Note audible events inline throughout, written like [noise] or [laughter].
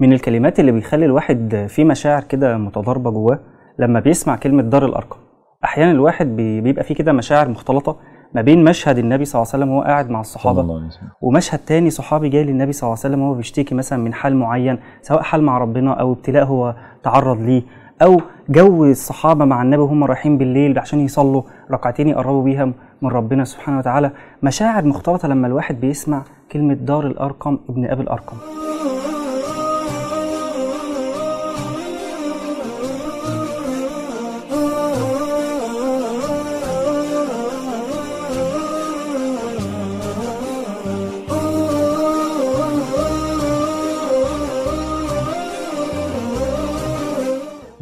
من الكلمات اللي بيخلي الواحد في مشاعر كده متضاربة جواه لما بيسمع كلمة دار الارقم أحيانا الواحد بي- بيبقى فيه كده مشاعر مختلطة ما بين مشهد النبي صلى الله عليه وسلم وهو قاعد مع وسلم. ومشهد تاني صحابي جاي للنبي صلى الله عليه وسلم وهو بيشتكي مثلا من حال معين سواء حال مع ربنا أو ابتلاء هو تعرض ليه أو جو الصحابة مع النبي وهم رايحين بالليل عشان يصلوا ركعتين يقربوا بيها من ربنا سبحانه وتعالى. مشاعر مختلطة لما الواحد بيسمع كلمة دار الارقم ابن أبي الارقم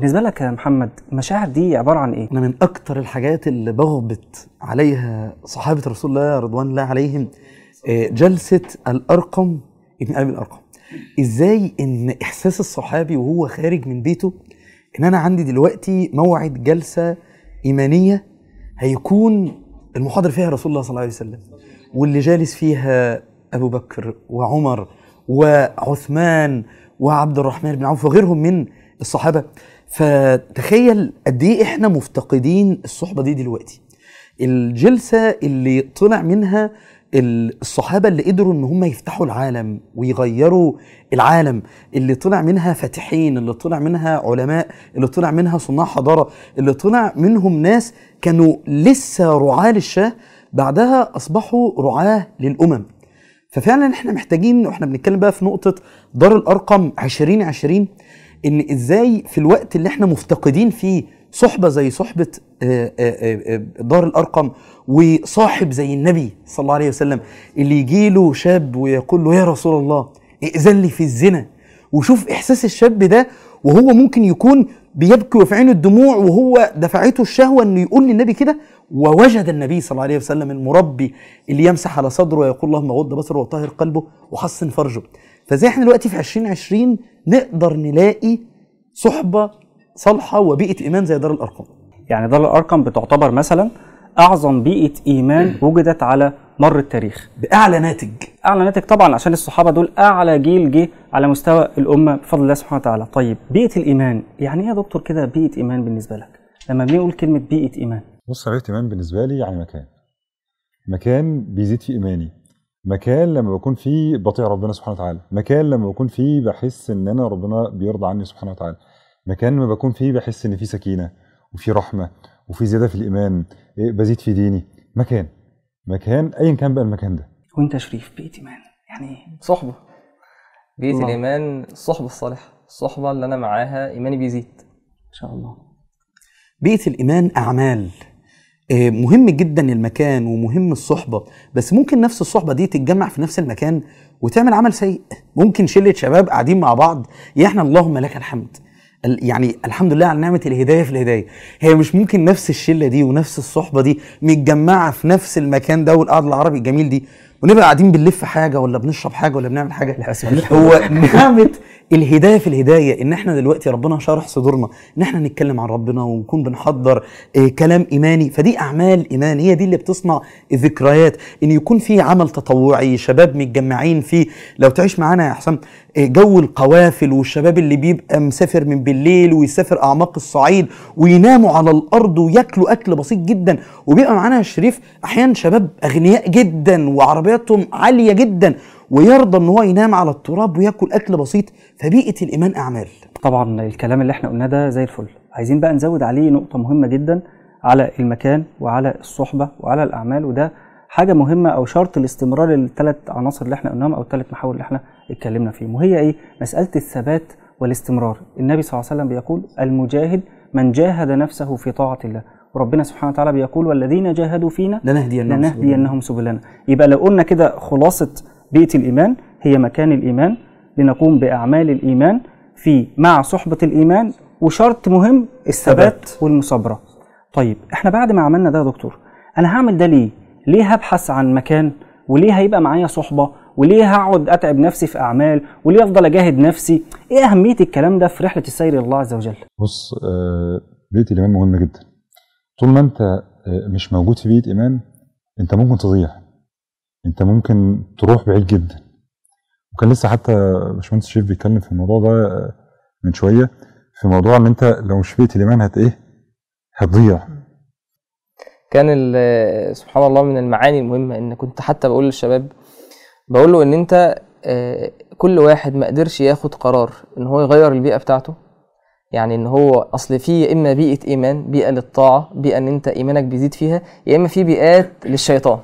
بالنسبة لك يا محمد المشاعر دي عبارة عن إيه؟ أنا من أكتر الحاجات اللي بغبط عليها صحابة رسول الله رضوان الله عليهم آه، جلسة الأرقم ابن أبي الأرقم. إزاي إن إحساس الصحابي وهو خارج من بيته إن أنا عندي دلوقتي موعد جلسة إيمانية هيكون المحاضر فيها رسول الله صلى الله عليه وسلم واللي جالس فيها أبو بكر وعمر وعثمان وعبد الرحمن بن عوف وغيرهم من الصحابة. فتخيل قد إيه إحنا مفتقدين الصحبة دي دلوقتي. الجلسة اللي طلع منها ال- الصحابة اللي قدروا إن هم يفتحوا العالم ويغيروا العالم اللي طلع منها فاتحين اللي طلع منها علماء اللي طلع منها صناع حضارة اللي طلع منهم ناس كانوا لسه رعاة للشاه بعدها أصبحوا رعاة للأمم. ففعلا إحنا محتاجين وإحنا بنتكلم بقى في نقطة دار الأرقم 2020 إن إزاي في الوقت اللي إحنا مفتقدين فيه صحبة زي صحبة آه، آه، آه، دار الأرقم وصاحب زي النبي صلى الله عليه وسلم اللي يجي له شاب ويقول له يا رسول الله ائذن لي في الزنا وشوف إحساس الشاب ده وهو ممكن يكون بيبكي وفي عينه الدموع وهو دفعته الشهوة إنه يقول للنبي كده ووجد النبي صلى الله عليه وسلم المربي اللي يمسح على صدره ويقول اللهم غض بصره وطهر قلبه وحسن فرجه. فزي إحنا دلوقتي في 2020 نقدر نلاقي صحبة صالحة وبيئة إيمان زي دار الأرقام. يعني دار الارقم بتعتبر مثلا أعظم بيئة إيمان وجدت على مر التاريخ. بأعلى ناتج. أعلى ناتج طبعا عشان الصحابة دول أعلى جيل جه على مستوى الأمة بفضل الله سبحانه وتعالى. طيب بيئة الإيمان يعني إيه يا دكتور كده بيئة إيمان بالنسبة لك؟ لما بنقول كلمة بيئة إيمان. بص بيت ايمان بالنسبة لي يعني مكان. مكان بيزيد فيه إيماني. مكان لما بكون فيه بطيع ربنا سبحانه وتعالى. مكان لما بكون فيه بحس إن أنا ربنا بيرضى عني سبحانه وتعالى. مكان لما بكون فيه بحس إن فيه سكينة وفي رحمة وفي زيادة في الإيمان. إيه، بزيد في ديني. مكان. مكان ايا كان بقى المكان ده. وأنت شريف بيئة إيمان. يعني إيه صحبة. بيئة الله. الإيمان الصحبة الصالحة. الصحبة اللي أنا معاها إيماني بيزيد. إن شاء الله. بيئة الإيمان أعمال. آه، مهم جدا المكان ومهم الصحبة. بس ممكن نفس الصحبة دي تتجمع في نفس المكان وتعمل عمل سيء. ممكن شلة شباب قاعدين مع بعض يا إحنا اللهم لك الحمد. ال- يعني الحمد لله على نعمة الهداية في الهداية. هي مش ممكن نفس الشلة دي ونفس الصحبة دي متجمعة في نفس المكان ده والقعدة العربي الجميل دي. ونبقى قاعدين بنلف حاجة ولا بنشرب حاجة ولا بنعمل للأسف. هو نعمة الهداية في الهداية إن إحنا دلوقتي ربنا شرح صدورنا إن إحنا نتكلم عن ربنا ونكون بنحضر إيه كلام إيماني. فدي أعمال إيمان هي دي اللي بتصنع الذكريات. إن يكون في عمل تطوعي شباب متجمعين فيه. لو تعيش معانا يا حسام إيه جو القوافل والشباب اللي بيبقى مسافر من بالليل ويسافر أعماق الصعيد ويناموا على الأرض وياكلوا أكل بسيط جدا. وبيبقى معانا شريف أحيانا شباب أغنياء جدا وعربياتهم عالية جدا ويرضى إن هو ينام على التراب ويأكل أكل بسيط فبيئة الإيمان أعمال. طبعا الكلام اللي إحنا قلناه ده زي الفل. عايزين بقى نزود عليه نقطة مهمة جدا على المكان وعلى الصحبة وعلى الأعمال وده حاجة مهمة أو شرط الاستمرار للثلاث عناصر اللي إحنا قلناهم أو الثلاث محاور اللي إحنا اتكلمنا فيهم. وهي إيه؟ مسألة الثبات والاستمرار. النبي صلى الله عليه وسلم بيقول المجاهد من جاهد نفسه في طاعة الله. وربنا سبحانه وتعالى بيقول والذين جاهدوا فينا لنهدينهم لنهدينهم سبلنا. يبقى لو قلنا كده خلاصة بيئة الإيمان هي مكان الإيمان لنقوم بأعمال الإيمان في مع صحبة الإيمان وشرط مهم الثبات والمصابرة. طيب إحنا بعد ما عملنا ده يا دكتور أنا هعمل ده ليه؟ ليه هبحث عن مكان؟ وليه هيبقى معايا صحبة؟ وليه هقعد أتعب نفسي في أعمال؟ وليه أفضل أجاهد نفسي؟ إيه أهمية الكلام ده في رحلة السير إلى الله عز وجل؟ بص آه، بيئة الإيمان مهمة جدا. طول ما أنت آه، مش موجود في بيئة إيمان أنت ممكن تضيع. أنت ممكن تروح بعيد جدا. وكان لسه حتى باشمهندس شريف بيتكلم في الموضوع ده آه، من شوية في موضوع إن انت لو مش بيئة الإيمان هت إيه؟ هتضيع. كان ال- سبحان الله من المعاني المهمة إن كنت حتى بقول للشباب بقول له إن انت آه، كل واحد ما قدرش ياخد قرار إن هو يغير البيئة بتاعته يعني إن هو أصل في إما بيئة إيمان بيئة للطاعة بيئة إن أنت إيمانك بيزيد فيها يا إما في بيئات للشيطان.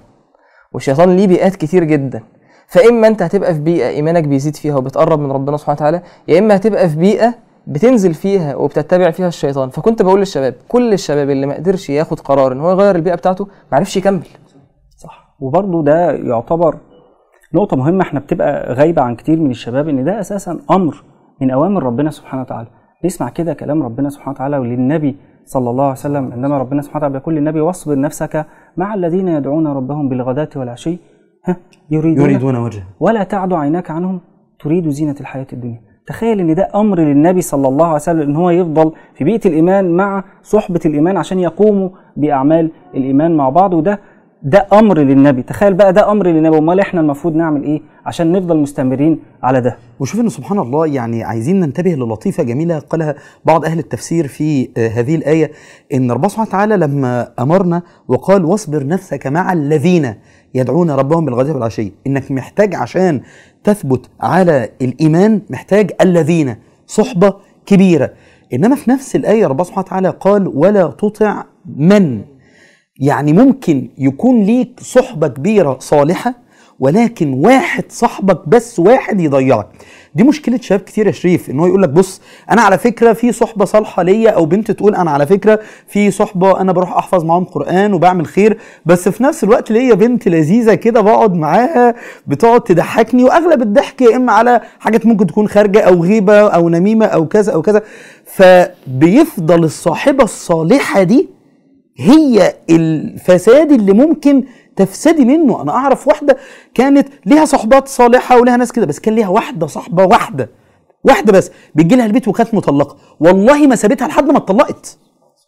والشيطان ليه بيئات كتير جدا. فاما أنت هتبقى في بيئة إيمانك بيزيد فيها وبتقرب من ربنا سبحانه وتعالى يا إما هتبقى في بيئة بتنزل فيها وبتتبع فيها الشيطان. فكنت بقول للشباب كل الشباب اللي ما قدرش ياخد قرار إن هو يغير البيئة بتاعته ما عرفش يكمل. صح. وبرضه ده يعتبر نقطة مهمة إحنا بتبقى غايبة عن كتير من الشباب إن ده أساسا أمر من أوامر ربنا سبحانه وتعالى. نسمع كده كلام ربنا سبحانه وتعالى وللنبي صلى الله عليه وسلم عندما ربنا سبحانه وتعالى بيقول للنبي واصبر نفسك مع الذين يدعون ربهم بالغداة والعشي ها؟ يريدون, يريدون وجهه. ولا تعد عيناك عنهم تريد زينة الحياة الدنيا. تخيل إن ده أمر للنبي صلى الله عليه وسلم إن هو يفضل في بيئة الإيمان مع صحبة الإيمان عشان يقوموا بأعمال الإيمان مع بعض وده ده أمر للنبي. تخيل بقى ده أمر للنبي. أمال إحنا المفروض نعمل إيه عشان نفضل مستمرين على ده؟ وشوف إن سبحان الله يعني عايزين ننتبه للطيفة جميلة قالها بعض أهل التفسير في آه، هذه الآية إن ربنا سبحانه وتعالى لما أمرنا وقال واصبر نفسك مع الذين يدعون ربهم بالغداة والعشي إنك محتاج عشان تثبت على الإيمان محتاج الذين صحبة كبيرة. إنما في نفس الآية ربنا سبحانه وتعالى قال ولا تطع من يعني ممكن يكون ليك صحبة كبيرة صالحة ولكن واحد صاحبك بس واحد يضيعك. دي مشكلة شباب كتير يا شريف إن هو يقول لك بص أنا على فكرة في صحبة صالحة ليا أو بنت تقول أنا على فكرة في صحبة أنا بروح أحفظ معاهم قرآن وبعمل خير بس في نفس الوقت ليا بنت لذيذة كده بقعد معاها بتقعد تضحكني وأغلب الضحك يا إما على حاجات ممكن تكون خارجة أو غيبة أو نميمة أو كذا أو كذا. فبيفضل الصاحبة الصالحة دي هي الفساد اللي ممكن تفسدي منه. أنا أعرف واحدة كانت ليها صحبات صالحة ولها ناس كده بس كان ليها واحدة صاحبة واحدة واحدة بس بتجي لها البيت وكانت مطلقة. والله ما سابتها لحد ما اتطلقت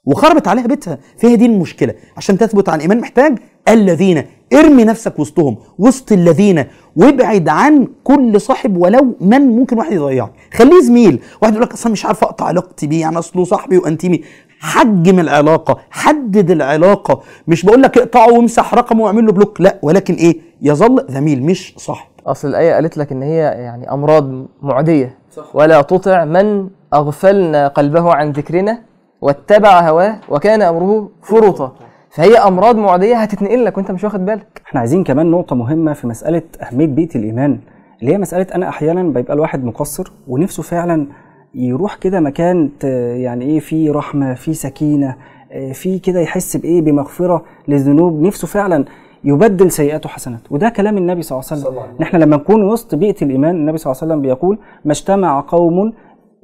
وخربت عليها بيتها. فهي دي المشكلة. عشان تثبت على الايمان محتاج الذين ارمي نفسك وسطهم وسط الذين وابعد عن كل صاحب ولو من ممكن واحد يضيعك. خليه زميل. واحد يقول لك أصلا مش عارف أقطع علاقتي بيه يعني أصله صاحبي وانتيمي حجم العلاقة حدد العلاقة. مش بقول لك اقطعه وامسح رقمه واعمل له بلوك لا ولكن إيه؟ يظل زميل مش صاحب. أصل الآية قالت لك إن هي يعني أمراض معدية. ولا تطع من اغفلنا قلبه عن ذكرنا واتبع هواه وكان أمره فرطا فهي أمراض معدية هتتنقل لك وأنت مش واخد بالك. إحنا عايزين كمان نقطة مهمة في مسألة أهمية بيئة الإيمان اللي هي مسألة أنا أحيانا بيبقى الواحد مقصر ونفسه فعلا يروح كده مكان يعني إيه فيه رحمة فيه سكينة آه، فيه كده يحس بإيه بمغفرة للذنوب. نفسه فعلا يبدل سيئاته حسنات. وده كلام النبي صلى الله عليه وسلم. إحنا لما نكون وسط بيئة الإيمان النبي صلى الله عليه وسلم بيقول ما اجتمع قوم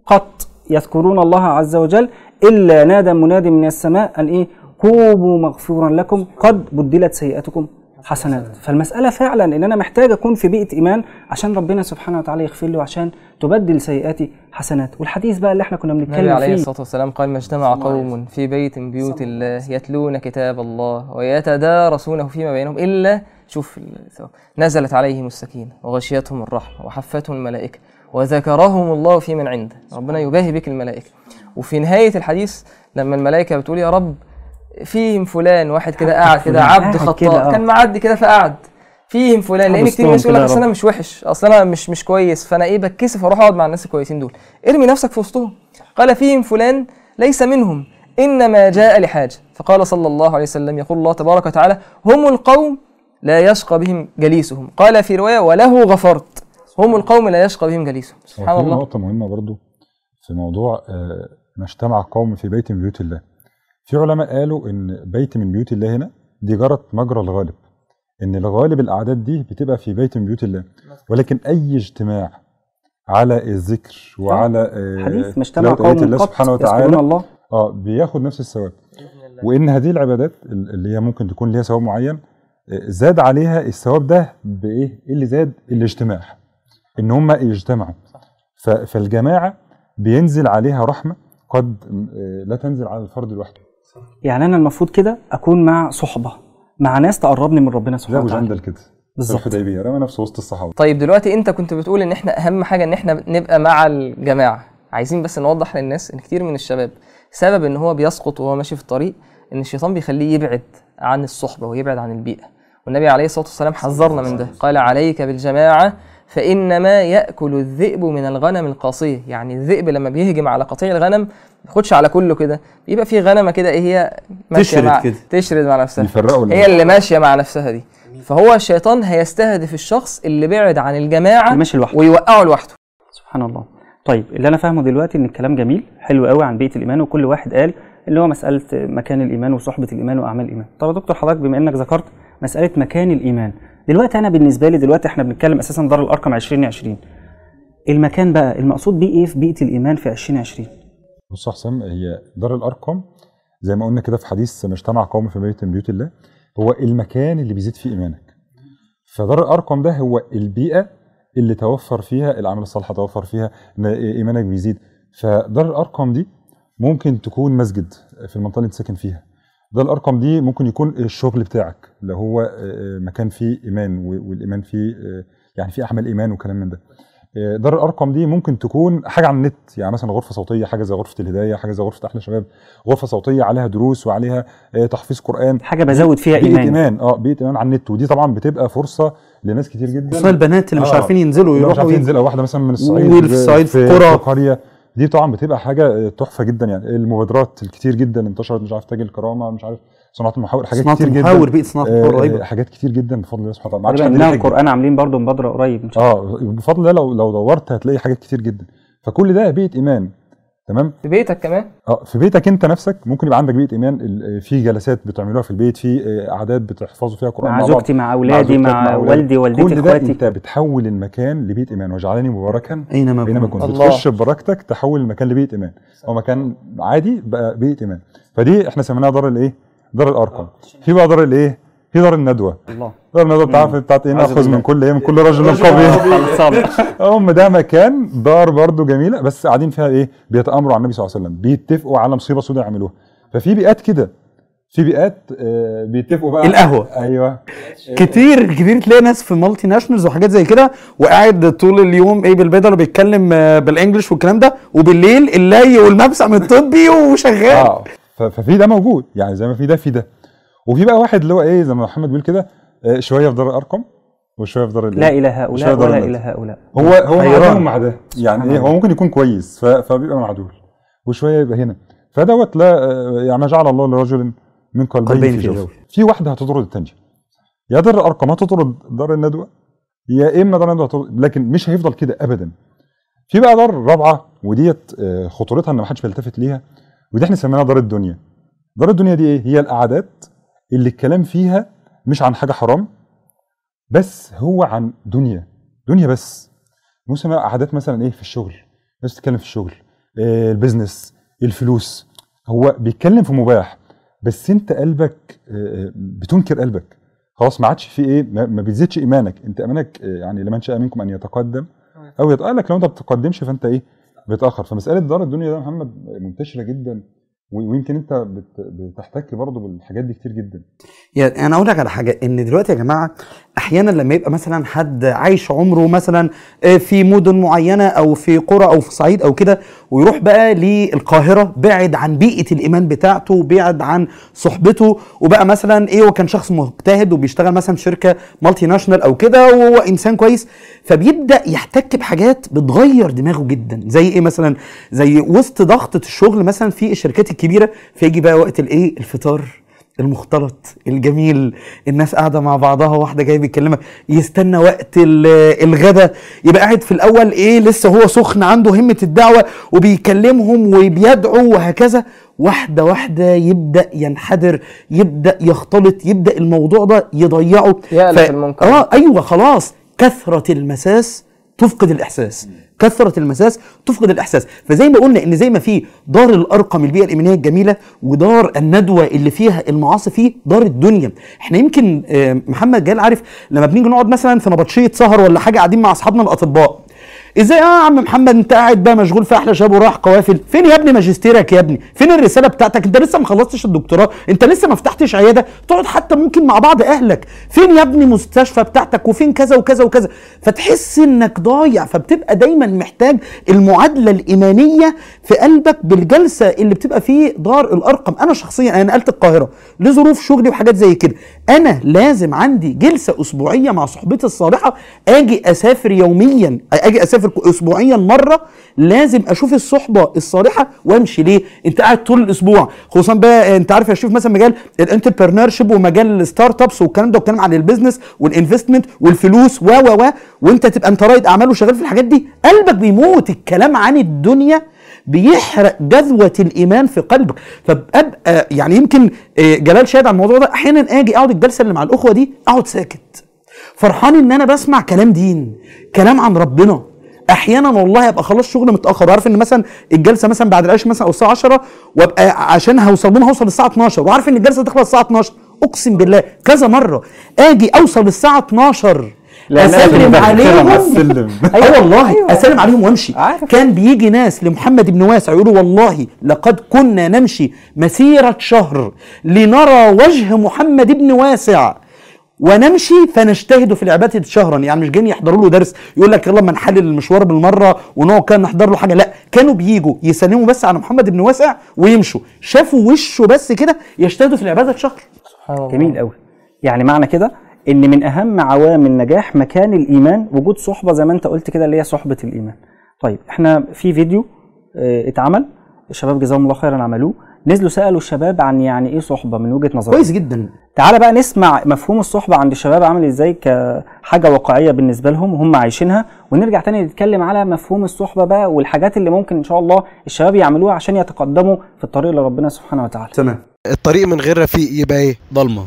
قط يذكرون الله عز وجل إلا نادى مناد من السماء أن إيه قوموا مغفورا لكم قد بدلت سيئاتكم. حسنات فالمسألة فعلا إن أنا محتاج أكون في بيئة إيمان عشان ربنا سبحانه وتعالى يغفر لي وعشان تبدل سيئاتي حسنات. والحديث بقى اللي إحنا كنا بنتكلم عليه فيه الصلاة والسلام قال ما اجتمع قوم في بيت من بيوت الله يتلون كتاب الله ويتدارسونه فيما بينهم إلا شوف. نزلت عليهم السكينة وغشيتهم الرحمة وحفتهم الملائكة وذكرهم الله في من عنده. ربنا يباهي بك الملائكة. وفي نهاية الحديث لما الملائكة بتقول يا رب فيهم فلان واحد كده قاعد كده عبد خطاء. آه. كان معدي كده فقعد. فيهم فلان لأن كتير ناس يقول لك أصل أنا. مش وحش أصل أنا مش مش كويس فأنا إيه بتكسف أروح أقعد مع الناس الكويسين دول. ارمي نفسك في وسطهم. قال فيهم فلان ليس منهم إنما جاء لحاجة. فقال صلى الله عليه وسلم يقول الله تبارك وتعالى هم القوم لا يشقى بهم جليسهم. قال في رواية وله غفرت. هم القوم لا يشقى بهم جليسهم. سبحان الله. نقطة مهمة برضو في موضوع آه، ما اجتمع قوم في بيت من بيوت الله. في علماء قالوا إن بيت من بيوت الله هنا دي جرت مجرى الغالب إن الغالب الأعداد دي بتبقى في بيت من بيوت الله ولكن أي اجتماع على الذكر وعلى آه، حديث ما اجتمع قوم الله سبحانه وتعالى الله. آه بياخد نفس الثواب. وإن هذه العبادات ال- اللي هي ممكن تكون ليها ثواب معين آه، زاد عليها الثواب ده بإيه؟ اللي زاد؟ الاجتماع إن هم يجتمعوا. ف- فالجماعة بينزل عليها رحمة قد آه، لا تنزل على الفرد لوحده يعني أنا المفروض كده أكون مع صحبة مع ناس تقربني من ربنا سبحانه وتعالى. جندل كده بالظبط. الحديبية رمى نفسه وسط الصحابة. طيب دلوقتي أنت كنت بتقول إن إحنا أهم حاجة إن إحنا نبقى مع الجماعة. عايزين بس نوضح للناس إن كتير من الشباب سبب إن هو بيسقط وهو ماشي في الطريق إن الشيطان بيخليه يبعد عن الصحبة ويبعد عن البيئة. والنبي عليه الصلاة والسلام حذرنا من ده. قال عليك بالجماعة فإنما يأكل الذئب من الغنم القاصيه يعني الذئب لما بيهجم على قطيع الغنم ما بياخدش على كله كده. بيبقى في غنمة كده إيه هي؟ تشرد مع كده. تشرد مع نفسها. بيفرقوا هي اللي ماشية مع نفسها دي. فهو الشيطان هيستهدف الشخص اللي بعد عن الجماعة اللي ماشي لوحده. ويوقعه لوحده. سبحان الله. طيب اللي أنا فاهمه دلوقتي إن الكلام جميل حلو قوي عن بيئه الإيمان وكل واحد قال اللي هو مسألة مكان الإيمان وصحبة الإيمان وأعمال الإيمان. طب يا دكتور حضرتك بما إنك ذكرت مسألة مكان الإيمان دلوقتي أنا بالنسبة لي دلوقتي إحنا بنتكلم أساسا دار الارقم 2020 المكان بقى المقصود بيه إيه؟ في بيئة الإيمان في 2020 بص يا حسام هي دار الارقم زي ما قلنا كده في حديث ما اجتمع قوم في بيت من بيوت الله هو المكان اللي بيزيد فيه إيمانك. فدار الارقم ده هو البيئة اللي توفر فيها الاعمال الصالحه توفر فيها إن إيمانك بيزيد. فدار الارقم دي ممكن تكون مسجد في المنطقة اللي أنت ساكن فيها. دار الارقم دي ممكن يكون الشغل بتاعك اللي هو آه، مكان فيه إيمان والإيمان فيه آه، يعني فيه اعمال إيمان وكلام من ده آه، دار الارقم دي ممكن تكون حاجة على النت يعني مثلا غرفة صوتية حاجة زي غرفة الهداية حاجة زي غرفة أحلى شباب غرفة صوتية عليها دروس وعليها آه، تحفيظ قرآن حاجة بزود فيها بيئة إيمان إيمان آه بيئة إيمان على النت ودي طبعا بتبقى فرصة لناس كتير جدا خصوصا البنات اللي مش آه. عارفين ينزلوا مش يروحوا عارف ويجوا. ينزل أو واحدة مثلا من الصعيد في الصعيد في في قرى. قرية دي طبعا بتبقى حاجة تحفة جدا يعني. المبادرات الكتير جدا انتشرت مش عارف تاج الكرامة مش عارف صناعة المحاور حاجات صناعة كتير المحاور جدا. صناعة آه، المحاور رهيبه حاجات كتير جدا بفضل الله سبحانه وتعالى. ما عادش. القرآن عاملين برضو مبادرة قريب آه بفضل الله لو لو دورت هتلاقي حاجات كتير جدا. فكل ده بيئة إيمان. تمام؟ في بيتك كمان؟ آه في بيتك انت نفسك ممكن يبقى عندك بيئه ايمان ال- في جلسات بتعملوها في البيت في آه، قعدات بتحفظوا فيها قرآن مع. زوجتي مع أولادي مع أولادك. والدي والدتي كل ده إخواتي. انت بتحول المكان لبيئه ايمان. وجعلني مباركا أينما اينما كنت. كنت. الله. بتخش ببركتك تحول المكان لبيئه ايمان. هو مكان عادي بقى بيئه ايمان. فدي إحنا سميناها دار الايه؟ دار الارقم في بقى دار الايه؟ في دار الندوة. الله. دار الندوة بتاعت بتاعت إيه ناخذ. من كل إيه من كل رجل قبيل هم [laughs] ده مكان دار برضو جميلة بس قاعدين فيها إيه؟ بيتأمروا على النبي صلى الله عليه وسلم. بيتفقوا على مصيبة سوداء يعملوها. ففي بيئات كده. في بيئات آه، بيتفقوا بقى. القهوة. أيوه. كتير كتير تلاقي ناس في مالتي ناشونالز وحاجات زي كده وقاعد طول اليوم إيه بالبدل وبيتكلم آه، بالإنجلش والكلام ده وبالليل اللي والمبسم الطبي وشغال. آه. ففي ده موجود. يعني زي ما في ده في ده. وفي بقى واحد اللي هو إيه زي ما محمد بيقول كده آه، شوية في دار الأرقم وشوية في دار لا إلى وشوية هؤلاء ولا. إلى هؤلاء هو هو مع حيران. ده ومع ده. يعني إيه هو ممكن يكون كويس فبيبقى معدول. وشوية يبقى هنا. فدوت لا آه، يعني ما جعل الله لرجل من قلبين في جوفه. في واحدة هتطرد الثانية يا دار الارقام هتطرد دار الندوة يا إما دار الندوة هتطرد لكن مش هيفضل كده ابدا. في بقى دار رابعة وديت آه، خطورتها إن ما حدش بيلتفت ليها ودي إحنا سميناها دار الدنيا. دار الدنيا دي إيه؟ هي القعدات اللي الكلام فيها مش عن حاجة حرام بس هو عن دنيا دنيا بس. مثلا قعدات مثلا إيه في الشغل ناس تتكلم في الشغل آه، البيزنس الفلوس. هو بيتكلم في مباح بس أنت قلبك آه، بتنكر قلبك. خلاص ما عادش في إيه ما بيزيدش إيمانك. أنت إيمانك آه، يعني لمن شاء منكم أن يتقدم أو يتقال لك لو أنت ما بتتقدمش فأنت إيه؟ بتأخر. فمسألة دار الدنيا ده محمد منتشرة جدا. ويمكن انت بت- بتحتك برضه بالحاجات دي كتير جدا. يعني أنا أقول لك على حاجة إن دلوقتي يا جماعة أحيانا لما يبقى مثلا حد عايش عمره مثلا آه، في مدن معينة أو في قرى أو في صعيد أو كده ويروح بقى للقاهرة بعد عن بيئة الإيمان بتاعته بعد عن صحبته وبقى مثلا إيه هو كان شخص مجتهد وبيشتغل مثلا في شركة مالتي ناشونال أو كده وهو إنسان كويس فبيبدأ يحتك بحاجات بتغير دماغه جدا. زي إيه مثلا؟ زي وسط ضغطة الشغل مثلا في الشركات الكبيرة فيجي بقى وقت الإيه؟ الفطار. المختلط الجميل الناس قاعدة مع بعضها واحدة جاية بيتكلمها يستنى وقت ال- الغدا. يبقى قاعد في الأول إيه لسه هو سخن عنده همة الدعوة وبيكلمهم وبيدعو وهكذا. واحدة واحدة يبدأ ينحدر يبدأ يختلط يبدأ الموضوع ده يضيعه. يألف المنكر. آه أيوه خلاص. كثرة المساس تفقد الإحساس. كثرة المساس تفقد الإحساس. فزي ما قلنا إن زي ما في دار الأرقم البيئة الإيمانية الجميلة ودار الندوة اللي فيها المعاصي فيه دار الدنيا. إحنا يمكن آه، محمد جلال عارف لما بنيجي نقعد مثلا في نبطشية سهر ولا حاجة قاعدين مع أصحابنا الأطباء إزاي؟ آه يا عم محمد أنت قاعد بقى مشغول في أحلى شباب ورايح قوافل. فين يا ابني ماجستيرك يا ابني؟ فين الرسالة بتاعتك؟ أنت لسه ما خلصتش الدكتوراه؟ أنت لسه ما فتحتش عيادة؟ تقعد حتى ممكن مع بعض أهلك. فين يا ابني مستشفى بتاعتك؟ وفين كذا وكذا وكذا؟ فتحس إنك ضايع فبتبقى دايما محتاج المعادلة الإيمانية في قلبك بالجلسة اللي بتبقى في دار الأرقم. أنا شخصيا أنا نقلت القاهرة لظروف شغلي وحاجات زي كده. أنا لازم عندي جلسة أسبوعية مع صحبتي الصالحة آجي أسافر يوميا آجي أسافر اسبوعيا مرة لازم أشوف الصحبة الصالحه وأمشي. ليه؟ أنت قاعد طول الأسبوع. خصوصا بقى أنت عارف أشوف مثلا مجال ال entrepreneurship ومجال ال startups والكلام ده والكلام عن ال business وال investment والفلوس و و و وأنت تبقى أنت رائد أعمال وشغال في الحاجات دي قلبك بيموت. الكلام عن الدنيا بيحرق جذوة الإيمان في قلبك. فببقى يعني يمكن آه، جلال شاهد على الموضوع ده أحيانا أجي أقعد الجلسة اللي مع الأخوة دي أقعد ساكت. فرحان إن أنا بسمع كلام دين كلام عن ربنا. أحيانا والله ابقى خلاص شغل متأخر وعارف ان مثلا الجلسة مثلا بعد العشاء مثلا أو الساعة 10 وابقى عشان هوصل لهم هوصل الساعة 12 وعارف ان الجلسة تخلص الساعة 12 اقسم بالله كذا مرة آجي اوصل الساعة 12 لا، أسلم عليهم السلم. أيوه والله أيوة. أسلم عليهم وامشي عارف. كان بيجي ناس لمحمد بن واسع يقولوا والله لقد كنا نمشي مسيرة شهر لنرى وجه محمد بن واسع ونمشي فنجتهد في العباده شهرا. يعني مش جايين يحضروا له درس يقول لك يلا ما نحلل المشوار بالمرة ونقعد كان نحضر له حاجة. لا كانوا بيجوا يسلموا بس على محمد بن واسع ويمشوا. شافوا وشه بس كده يجتهدوا في العباده شهر. سبحان الله. جميل قوي يعني معنى كده إن من أهم عوامل نجاح مكان الإيمان وجود صحبة زي ما أنت قلت كده اللي هي صحبة الإيمان. طيب إحنا في فيديو آه اتعمل. الشباب جزاهم الله خيرا عملوه. نزلوا سألوا الشباب عن يعني إيه صحبة من وجهة نظرهم. كويس جدا. تعالى بقى نسمع مفهوم الصحبة عند الشباب عامل إزاي كحاجة واقعية بالنسبة لهم وهم عايشينها ونرجع تاني نتكلم على مفهوم الصحبة بقى والحاجات اللي ممكن إن شاء الله الشباب يعملوها عشان يتقدموا في الطريق لربنا سبحانه وتعالى. تمام. الطريق من غير رفيق يبقى إيه؟ ضلمة.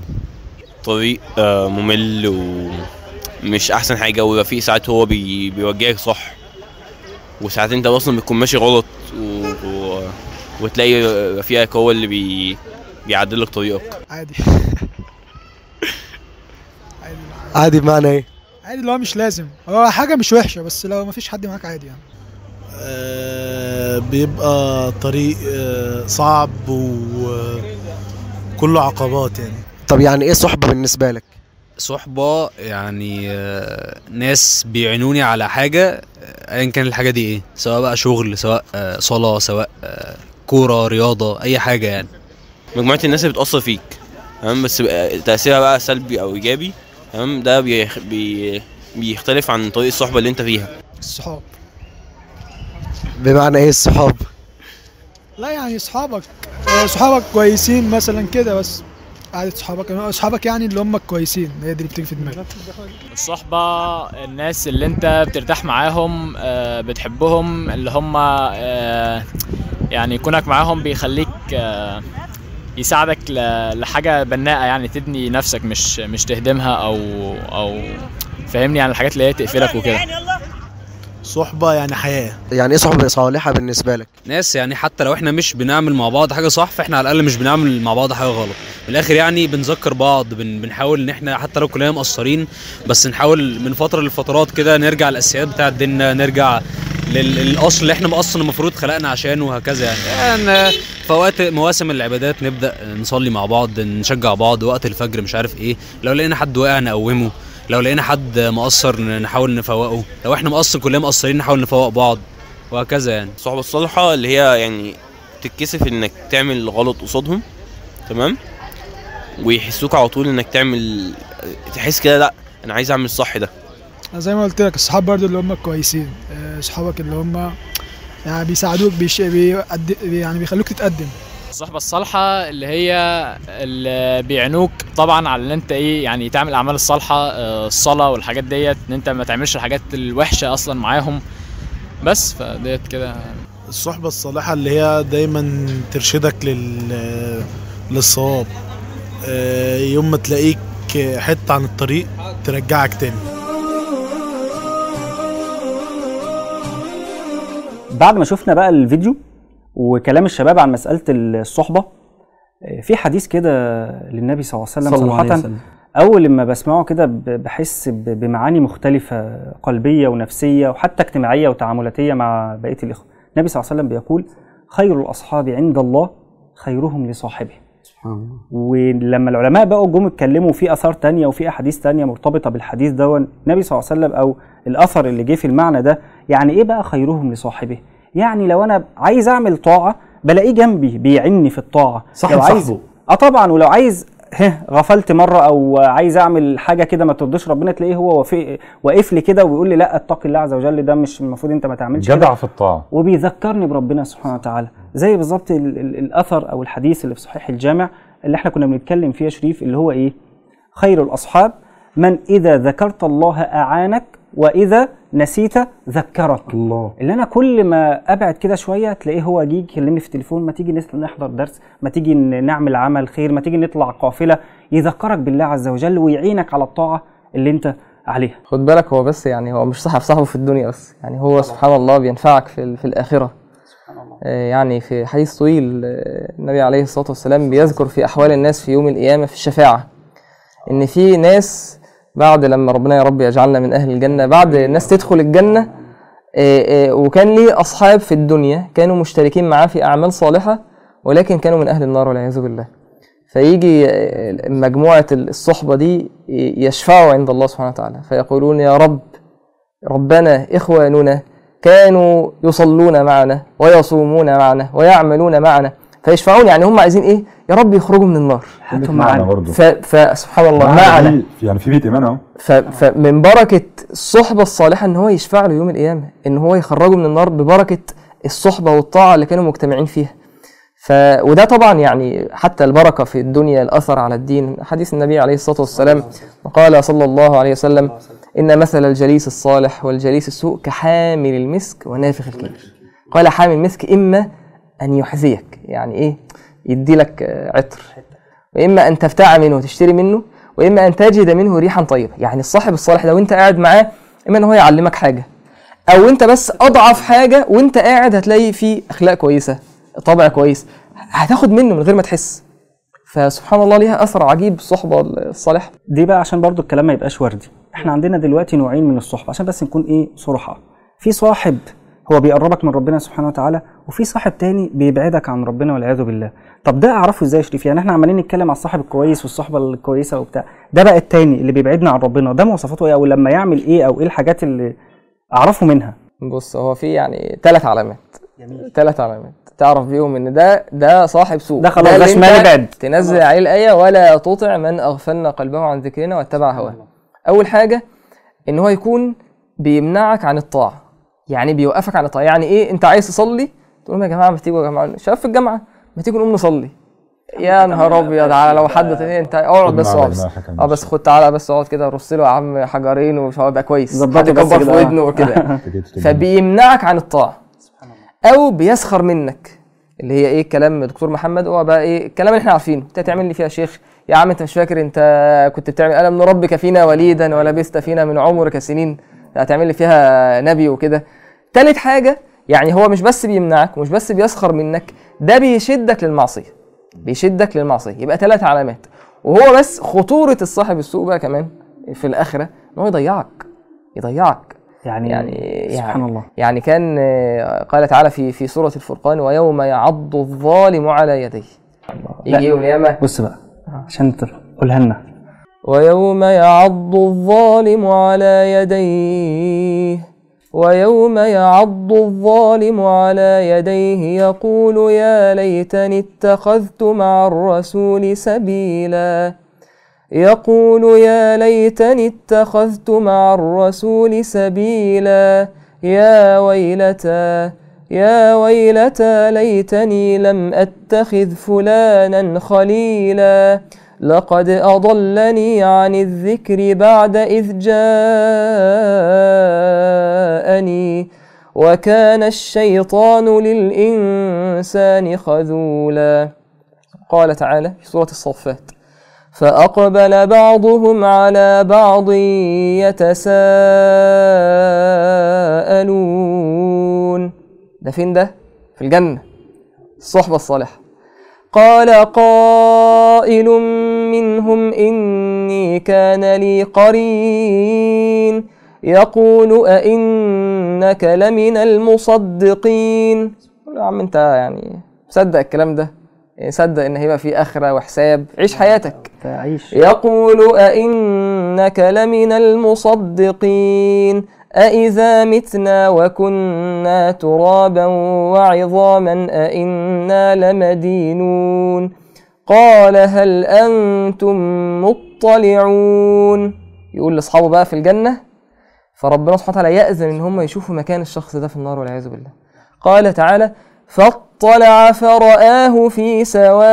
طريق آه، ممل ومش أحسن حاجة ورفيق ساعات هو بي... بيوجهك صح وساعات أنت أصلا بتكون ماشي غلط و... و... وتلاقي رفيقك هو اللي بي... بيعدل لك طريقك. [laughs] عادي. عادي. بمعنى إيه؟ عادي اللي هو مش لازم. هو حاجة مش وحشة بس لو مفيش حد معاك عادي يعني. آه، بيبقى طريق آه، صعب وكله عقبات يعني. طب يعني إيه صحبة بالنسبة لك؟ صحبة يعني آه، ناس بيعينوني على حاجة آه، ايا كان الحاجة دي إيه؟ سواء بقى شغل سواء صلاة سواء كورة رياضة أي حاجة يعني. مجموعة الناس اللي بتاثر فيك تمام؟ بس تأثيرها بقى سلبي أو إيجابي تمام؟ ده بيخ... بي... بيختلف عن طريق الصحبة اللي أنت فيها. الصحاب. بمعنى إيه الصحاب؟ لا يعني صحابك صحابك كويسين مثلا كده بس. قعدة صحابك صحابك يعني اللي هم كويسين. هي دي اللي بتيجي في دماغي. الصحبة الناس اللي انت بترتاح معاهم آه، بتحبهم اللي هم آه، يعني كونك معاهم بيخليك آه، يساعدك ل- لحاجة بناءة يعني تبني نفسك مش مش تهدمها أو أو فاهمني يعني الحاجات اللي هي تقفلك وكده. صحبة يعني حياة. يعني إيه صحبة؟ صالحة بالنسبة لك. ناس يعني حتى لو إحنا مش بنعمل مع بعض حاجة صح فإحنا على الأقل مش بنعمل مع بعض حاجة غلط. من الآخر يعني بنذكر بعض بن بنحاول إن إحنا حتى لو كلنا مقصرين بس نحاول من فترة لفترات كده نرجع للأساسيات بتاعة ديننا نرجع لل- للأصل اللي إحنا أصلا المفروض خلقنا عشانه وهكذا يعني, يعني في وقت مواسم العبادات نبدأ نصلي مع بعض نشجع بعض وقت الفجر مش عارف إيه. لو لقينا حد واقع نقومه. لو لقينا حد مقصر نحاول نفوقه. لو إحنا مقصر كلنا مقصرين نحاول نفوق بعض. وهكذا يعني. الصحبه الصالحة اللي هي يعني تتكسف إنك تعمل غلط قصادهم تمام؟ ويحسوك على طول إنك تعمل تحس كده لأ أنا عايز أعمل الصح ده. زي ما قلت لك الصحاب برضو اللي هم كويسين. آه، صحابك اللي هم يعني بيساعدوك بيش... بيقد... يعني بيخلوك تتقدم. الصحبة الصالحة اللي هي اللي بيعنوك طبعا على إن أنت إيه يعني تعمل الاعمال الصالحة آه، الصلاة والحاجات ديت إن أنت ما تعملش الحاجات الوحشة أصلا معاهم. بس فديت كده. الصحبة الصالحة اللي هي دايما ترشدك لل للصواب آه، يوم ما تلاقيك حتة عن الطريق ترجعك تاني. بعد ما شفنا بقى الفيديو وكلام الشباب عن مسألة الصحبة آه، في حديث كده للنبي صلى الله عليه وسلم عليه وسلم. أول لما بسمعه كده بحس بمعاني مختلفة قلبية ونفسية وحتى اجتماعية وتعاملاتية مع بقية الإخوة. النبي صلى الله عليه وسلم بيقول خير الأصحاب عند الله خيرهم لصاحبه. سبحان الله. ولما العلماء بقوا جم اتكلموا في آثار تانية وفي أحاديث تانية مرتبطة بالحديث ده النبي صلى الله عليه وسلم أو الأثر اللي جه في المعنى ده يعني إيه بقى خيرهم لصاحبه؟ يعني لو أنا عايز أعمل طاعه بلاقيه جنبي بيعني في الطاعه صاحب لو عايز صاحبه. آه طبعا ولو عايز هه غفلت مرة أو عايز أعمل حاجة كده ما ترضيش ربنا تلاقيه هو واقف لي كده ويقول لي لا اتقي الله عز وجل ده مش المفروض أنت ما تعملش جدع في الطاعة. وبيذكرني بربنا سبحانه وتعالى. زي بالظبط ال- ال- الأثر أو الحديث اللي في صحيح الجامع اللي إحنا كنا بنتكلم فيه يا شريف اللي هو إيه؟ خير الأصحاب من إذا ذكرت الله أعانك وإذا نسيت ذكرك. الله. اللي أنا كل ما أبعد كده شوية تلاقيه هو يجي يكلمني في التليفون ما تيجي نحضر درس ما تيجي نعمل عمل خير ما تيجي نطلع قافلة يذكرك بالله عز وجل ويعينك على الطاعة اللي أنت عليها. خد بالك هو بس يعني هو مش صاحب صاحبه في الدنيا بس يعني هو سبحان الله بينفعك في, في الآخرة. آه، يعني في حديث طويل آه، النبي عليه الصلاة والسلام بيذكر في أحوال الناس في يوم القيامة في الشفاعة إن في ناس بعد لما ربنا يا رب يجعلنا من أهل الجنة بعد الناس تدخل الجنة آه، آه، وكان ليه أصحاب في الدنيا كانوا مشتركين معاه في أعمال صالحة ولكن كانوا من أهل النار والعياذ بالله. فيجي آه، مجموعة الصحبة دي يشفعوا عند الله سبحانه وتعالى. فيقولون يا رب ربنا إخواننا كانوا يصلون معنا ويصومون معنا ويعملون معنا. فيشفعون يعني هم عايزين إيه؟ يا رب يخرجوا من النار. هاتهم معنا معانا برضه ف- فسبحان الله. معنا يعني في بيت إيمان أهو. ف- فمن بركة الصحبة الصالحة إن هو يشفع له يوم القيامة إن هو يخرجه من النار ببركة الصحبة والطاعة اللي كانوا مجتمعين فيها. ف وده طبعا يعني حتى البركة في الدنيا الأثر على الدين. حديث النبي عليه الصلاة والسلام قال صلى الله عليه وسلم إن مثل الجليس الصالح والجليس السوء كحامل المسك ونافخ الكير قال حامل المسك إما أن يحذيك. يعني إيه؟ يدي لك آه، عطر. وإما أن تفتع منه وتشتري منه وإما أن تجد منه ريحا طيبة. يعني الصاحب الصالح ده وأنت قاعد معاه إما أن هو يعلمك حاجة. أو أنت بس أضعف حاجة وأنت قاعد هتلاقي فيه أخلاق كويسة طبع كويس. هتاخد منه من غير ما تحس. فسبحان الله ليها أثر عجيب الصحبة الصالحة. دي بقى عشان برضو الكلام ما يبقاش وردي. إحنا عندنا دلوقتي نوعين من الصحبة عشان بس نكون إيه صراحة. في صاحب هو بيقربك من ربنا سبحانه وتعالى وفي صاحب تاني بيبعدك عن ربنا والعياذ بالله. طب ده أعرفه إزاي يا شريف؟ يعني إحنا عمالين نتكلم على الصاحب الكويس والصحبة الكويسة وبتاع. ده بقى التاني اللي بيبعدنا عن ربنا ده مواصفاته إيه؟ أو لما يعمل إيه؟ أو إيه الحاجات اللي أعرفه منها؟ بص هو في يعني ثلاث علامات. ثلاث علامات. تعرف بيهم إن ده ده صاحب سوء. ده خلاص، ده شمال ابعد. تنزل عليه الآية ولا تطع من أغفلنا قلبه عن ذكرنا واتبع هواه. أول حاجة إن هو يكون بيمنعك عن الطاعة. يعني بيوقفك عن الطاعه يعني إيه أنت عايز تصلي؟ تقول لهم يا جماعة ما تيجوا يا جماعة شباب في الجامعة ما تيجوا نقوم نصلي. يا نهار أبيض على لو حد تاني أنت اقعد بس اقعد. آه بس خد تعالى بس اقعد كده رص له يا عم حجرين ومش هيبقى كويس. حد يكبر في. ودنه وكده. [laughs] فبيمنعك عن الطاعة. أو بيسخر منك. اللي هي إيه الكلام دكتور محمد هو بقى إيه الكلام اللي إحنا عارفينه. أنت هتعمل لي فيها شيخ؟ يا عم أنت مش فاكر أنت كنت بتعمل ألم نربك فينا وليدا ولبست فينا من عمرك سنين. هتعمل لي فيها نبي وكده. تالت حاجة يعني هو مش بس بيمنعك ومش بس بيسخر منك ده بيشدك للمعصية. بيشدك للمعصية. يبقى ثلاث علامات. وهو بس خطورة الصاحب السوء بقى كمان في الآخرة إن هو يضيعك. يضيعك. يعني, يعني سبحان يعني الله. يعني كان آه، قال تعالى في في سورة الفرقان ويوم يعض الظالم على يديه. يجي يوم القيامة. بص بقى. عشان انت قولها لنا. ويوم يعض الظالم على يديه ويوم يعض الظالم على يديه يقول يا ليتني اتخذت مع الرسول سبيلا. يقول يا ليتني اتخذت مع الرسول سبيلا. يا ويلتى يا ويلتى ليتني لم أتخذ فلانا خليلا. لقد أضلني عن الذكر بعد إذ جاءني وكان الشيطان للإنسان خذولا. قال تعالى في سورة الصفات فأقبل بعضهم على بعض يتساءلون. ده فين ده؟ في الجنة الصحبة الصالحة. قال قائل منهم إني كان لي قرين. يقول أئنك لمن المصدقين. يا عم أنت يعني مصدق الكلام ده؟ يعني صدق إن هيبقى في آخرة وحساب. عيش حياتك. تعيش يقول أئنك لمن المصدقين. أإذا متنا وكنا ترابا وعظاما أئنا لمدينون. قال هل أنتم مطلعون؟ يقول لأصحابه بقى في الجنة فربنا سبحانه وتعالى يأذن إن هم يشوفوا مكان الشخص ده في النار والعياذ بالله. قال تعالى فاطلع فرآه في سواء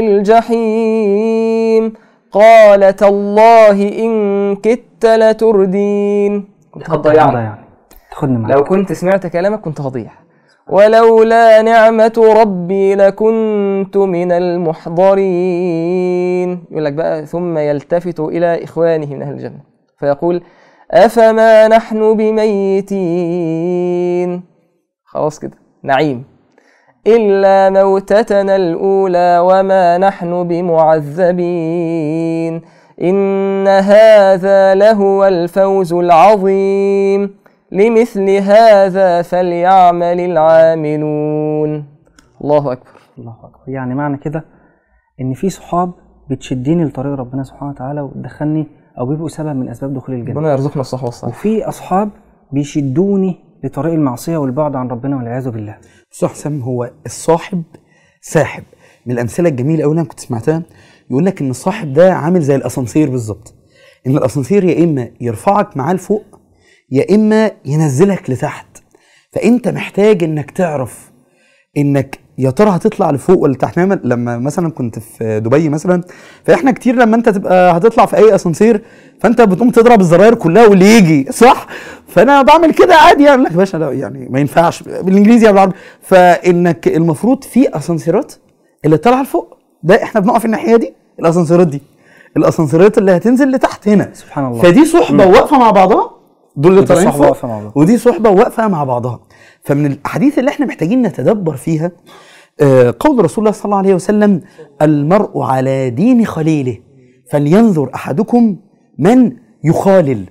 الجحيم. قال تالله إن كدت لتردين. كنت هتضيعني يعني. تاخدني معاك. لو كنت سمعت كلامك كنت هضيع ولولا نعمة ربي لكنت من المحضرين. يقول لك بقى ثم يلتفت إلى إخوانه من أهل الجنة فيقول أفما نحن بميتين؟ خلاص كده نعيم. إلا موتتنا الأولى وما نحن بمعذبين. إن هذا لهو الفوز العظيم. لمثل هذا فليعمل العاملون. الله أكبر. الله أكبر. يعني معنى كده إن في صحاب بتشدني لطريق ربنا سبحانه وتعالى وتدخلني أو بيبقوا سبب من أسباب دخول الجنة. ربنا يرزقنا الصحوة والصالح. وفي أصحاب بيشدوني لطريق المعصية والبعد عن ربنا والعياذ بالله. بص يا حسام هو الصاحب ساحب. من الأمثلة الجميلة قوي اللي أنا كنت سمعتها يقول لك إن الصاحب ده عامل زي الأسانسير بالظبط. إن الأسانسير يا إما يرفعك معاه لفوق يا إما ينزلك لتحت. فأنت محتاج إنك تعرف إنك يا ترى هتطلع لفوق ولا لتحت. نعم لما مثلا كنت في دبي مثلا فإحنا كتير لما أنت تبقى هتطلع في أي أسانسير فأنت بتقوم تضرب الزراير كلها واللي يجي صح؟ فأنا بعمل كده عادي يعني. لك باشا لا يعني ما ينفعش. بالإنجليزي ولا بالعربي فإنك المفروض في أسانسيرات اللي طالعة لفوق. ده إحنا بنقف الناحية دي الأسانسيرات دي. الأسانسيرات اللي هتنزل لتحت هنا. سبحان الله. فدي صحبة واقفة مع بعضها. دول اللي طالعين فوق. واقفة مع بعضها. ودي صحبة واقفة مع بعضها. فمن الأحاديث اللي إحنا محتاجين نتدبر فيها آه، قول رسول الله صلى الله عليه وسلم المرء على دين خليله فلينظر أحدكم من يخالل.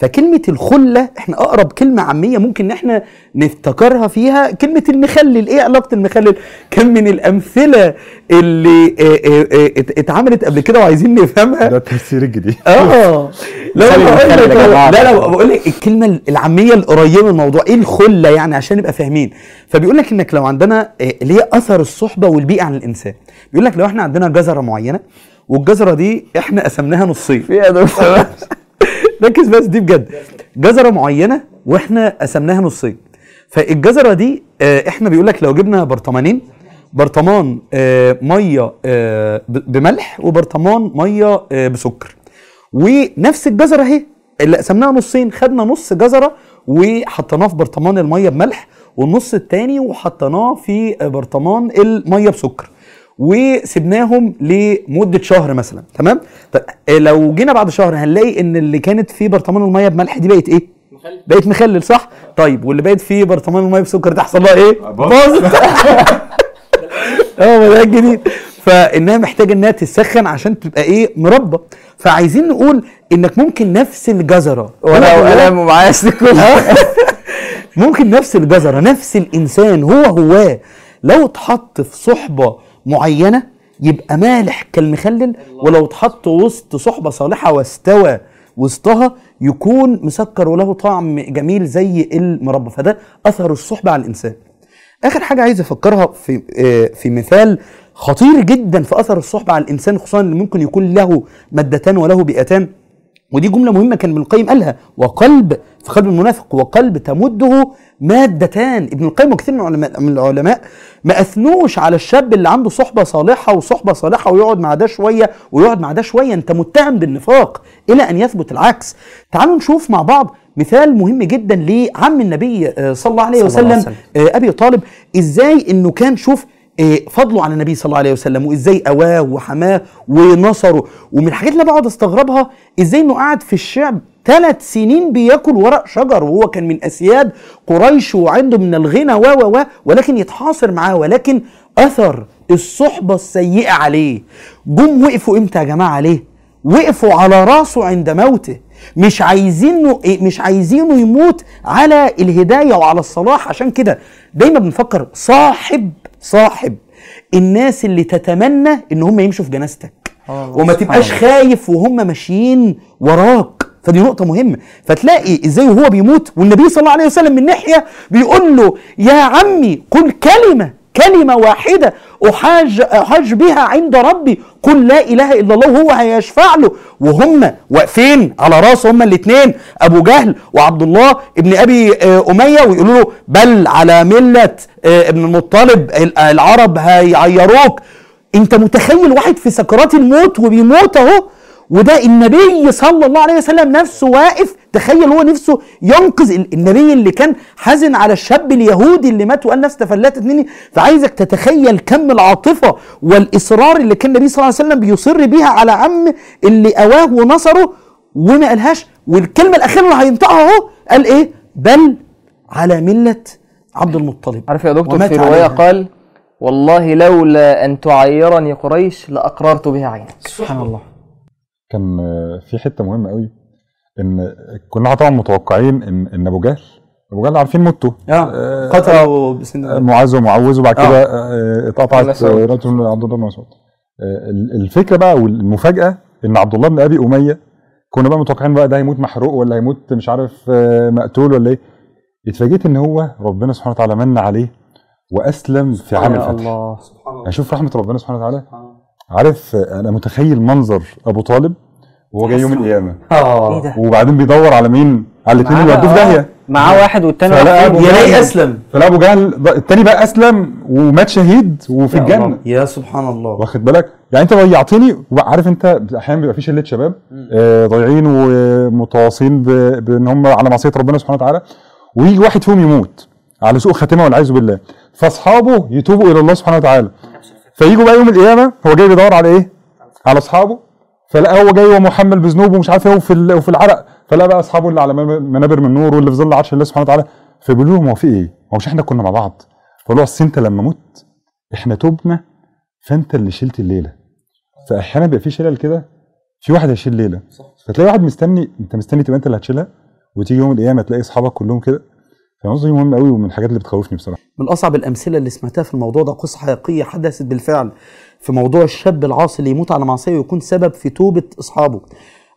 فكلمة الخلة إحنا أقرب كلمة عامية ممكن إن إحنا نفتكرها فيها كلمة المخلل، إيه علاقة المخلل؟ كان من الأمثلة اللي آه آه آه ات- اتعملت قبل كده وعايزين نفهمها. ده التفسير الجديد. آه. لا لا. لا لا بقول لك الكلمة العامية القريبة من الموضوع إيه الخلة يعني؟ عشان نبقى فاهمين. فبيقول لك إنك لو عندنا آه، اللي هي أثر الصحبة والبيئة على الإنسان. بيقول لك لو إحنا عندنا جزرة معينة والجزرة دي إحنا قسمناها نصين. [laughs] ركز بس دي بجد. جزرة معينة وإحنا قسمناها نصين. فالجزرة دي آه، إحنا بيقول لك لو جبنا برطمانين برطمان آه، مية آه، بملح وبرطمان مية بسكر. ونفس الجزرة اهي اللي قسمناها نصين خدنا نص جزرة وحطيناه في برطمان المية بملح والنص التاني وحطيناه في برطمان المية بسكر. وسبناهم لمدة شهر مثلا تمام؟ طب آه، لو جينا بعد شهر هنلاقي إن اللي كانت في برطمان المية بملح دي بقت إيه؟ بقت مخلل صح؟ طيب واللي بقت في برطمان المية بسكر ده حصل لها إيه؟ باظت آه ده [laughs] [laughs] الجديد فإنها محتاجة إنها تسخن عشان تبقى إيه؟ مربى. فعايزين نقول إنك ممكن نفس الجزرة. ولا قلم ومعايا كلها [laughs] ممكن نفس الجزرة نفس الإنسان هو هو. لو اتحط في صحبة معينة يبقى مالح كالمخلل ولو اتحط وسط صحبة صالحة واستوى وسطها يكون مسكر وله طعم جميل زي المربى. فده أثر الصحبة على الإنسان. آخر حاجة عايز أفكرها في آه، في مثال خطير جدا في أثر الصحبة على الإنسان خصوصا اللي ممكن يكون له مادتان وله بيئتان. ودي جملة مهمة كان ابن القيم قالها وقلب في قلب المنافق وقلب تمده مادتان. ابن القيم وكثير من العلماء من العلماء ما أثنوش على الشاب اللي عنده صحبة صالحة وصحبة صالحة ويقعد مع ده شوية ويقعد مع ده شوية. انت متهم بالنفاق إلى أن يثبت العكس. تعالوا نشوف مع بعض مثال مهم جدا لعم النبي آه، صلى الله عليه الله وسلم. آه، أبي طالب. إزاي إنه كان شوف فضله على النبي صلى الله عليه وسلم وإزاي أواه وحماه ونصره. ومن الحاجات اللي بقعد أستغربها إزاي إنه قعد في الشعب ثلاث سنين بياكل ورق شجر وهو كان من أسياد قريش وعنده من الغنى و و و ولكن يتحاصر معاه ولكن أثر الصحبة السيئة عليه. جم وقفوا إمتى يا جماعة عليه وقفوا على راسه عند موته. مش عايزينه إيه، مش عايزينه يموت على الهداية وعلى الصلاح. عشان كده دايما بنفكر صاحب صاحب الناس اللي تتمنى إن هم يمشوا في جنازتك. وما تبقاش خايف وهم ماشيين وراك. فدي نقطة مهمة. فتلاقي إزاي وهو بيموت والنبي صلى الله عليه وسلم من ناحية بيقول له يا عمي قل كلمة. كلمة واحدة أحاج أحاج بها عند ربي. قل لا إله إلا الله وهو هيشفع له. وهم واقفين على راسه هم الاثنين أبو جهل وعبد الله ابن أبي آه، أمية ويقولوا له بل على ملة آه، ابن المطلب ال- العرب هيعيروك. أنت متخيل واحد في سكرات الموت وبيموت أهو؟ وده النبي صلى الله عليه وسلم نفسه واقف. تخيل هو نفسه ينقذ ال- النبي اللي كان حزن على الشاب اليهودي اللي مات وقال نفسي تفلتت مني فعايزك تتخيل كم العاطفة والإصرار اللي كان النبي صلى الله عليه وسلم بيصر بيها على عم اللي أواه ونصره وما قالهاش. والكلمة الأخيرة اللي هينطقها أهو قال إيه؟ بل على ملة عبد المطلب عارف يا دكتور في رواية عليها. قال والله لولا أن تعيرني قريش لأقررت بها عينك سبحان الله. كان آه، في حتة مهمة قوي إن كنا طبعا متوقعين إن إن أبو جهل أبو جهل عارفين موته. آه قتلوا بسن معاذ ومعوذ وبعد آه. كده آه، اتقطعت. آه، رقبة عبد الله بن مسعود. آه، ال- الفكرة بقى والمفاجأة إن عبد الله بن أبي أمية كنا بقى متوقعين بقى ده هيموت محروق ولا هيموت مش عارف آه، مقتول ولا إيه. اتفاجئت إن هو ربنا سبحانه وتعالى من عليه وأسلم في عام الفتح. الله. أشوف رحمة ربنا سبحانه وتعالى؟ عارف آه، أنا متخيل منظر أبو طالب وهو جاي يوم القيامة. إيه ده؟ وبعدين بيدور على مين؟ على الاثنين اللي ودوه في بقى- داهية. معاه واحد والتاني؟ جهل- يلاقي أسلم؟ فلا أبو جهل التاني بقى أسلم ومات شهيد وفي يا الجنة. الله. يا سبحان الله. واخد بالك؟ يعني أنت ضيعتني وعارف أنت أحيانا بيبقى في شلة شباب آه، ضايعين ومتواصين بان هم على معصية ربنا سبحانه وتعالى. ويجي واحد فيهم يموت على سوء خاتمة والعياذ بالله. فأصحابه يتوبوا إلى الله سبحانه وتعالى. فيجوا بقى يوم القيامة هو جاي بيدور على إيه؟ على أصحابه. فلقى هو جاي ومحمل بذنوب ومش عارف إيه وفي وفي العرق. فلقى بقى أصحابه اللي على من- منابر من نور واللي في ظل عرش الله سبحانه وتعالى. فبيقولوا لهم هو في إيه؟ هو مش إحنا كنا مع بعض؟ فقالوا له أصل أنت لما مت إحنا تبنا فأنت اللي شلت الليلة. فأحيانا بيبقى في شلل كده في واحد هيشيل ليلة. فتلاقي واحد مستني أنت مستني تبقى أنت اللي هتشيلها وتيجي يوم القيامة تلاقي أصحابك كلهم كده. فالنقطه دي مهمه قوي ومن الحاجات اللي بتخوفني بصراحة. من أصعب الأمثلة اللي سمعتها في الموضوع ده قصة حقيقية حدثت بالفعل في موضوع الشاب العاصي اللي يموت على معصية ويكون سبب في توبة أصحابه.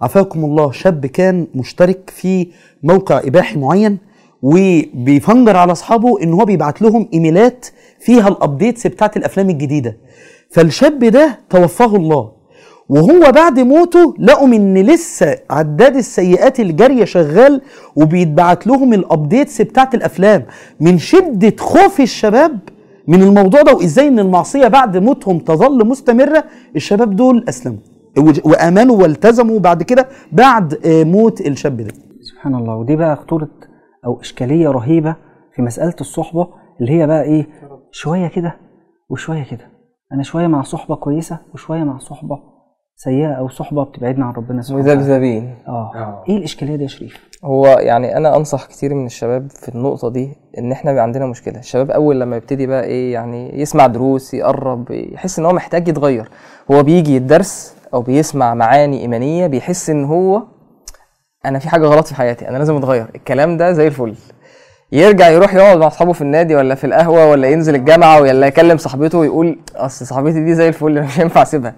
عافاكم الله شاب كان مشترك في موقع إباحي معين وبيفنجر على أصحابه إن هو بيبعت لهم إيميلات فيها الابديتس بتاعت الأفلام الجديدة. فالشاب ده توفاه الله. وهو بعد موته لقوا إن لسه عداد السيئات الجارية شغال وبيتبعت لهم الابديتس بتاعت الأفلام. من شدة خوف الشباب من الموضوع ده وإزاي إن المعصية بعد موتهم تظل مستمرة الشباب دول أسلموا. وآمنوا والتزموا بعد كده بعد آه، موت الشاب ده. سبحان الله. ودي بقى خطورة أو إشكالية رهيبة في مسألة الصحبة اللي هي بقى إيه؟ شوية كده وشوية كده. أنا شوية مع صحبة كويسة وشوية مع صحبة سيئة أو صحبة بتبعدنا عن ربنا سبحانه وتعالى. مذبذبين آه. إيه الإشكالية دي يا شريف؟ هو يعني أنا أنصح كتير من الشباب في النقطة دي إن إحنا عندنا مشكلة. الشباب أول لما يبتدي بقى إيه يعني يسمع دروس يقرب يحس إن هو محتاج يتغير. هو بيجي الدرس أو بيسمع معاني إيمانية بيحس إن هو أنا في حاجة غلط في حياتي أنا لازم أتغير. الكلام ده زي الفل. يرجع يروح يقعد مع أصحابه في النادي ولا في القهوة ولا ينزل الجامعة ولا يكلم صاحبته ويقول أصل صاحبتي دي زي الفل مش هينفع أسيبها.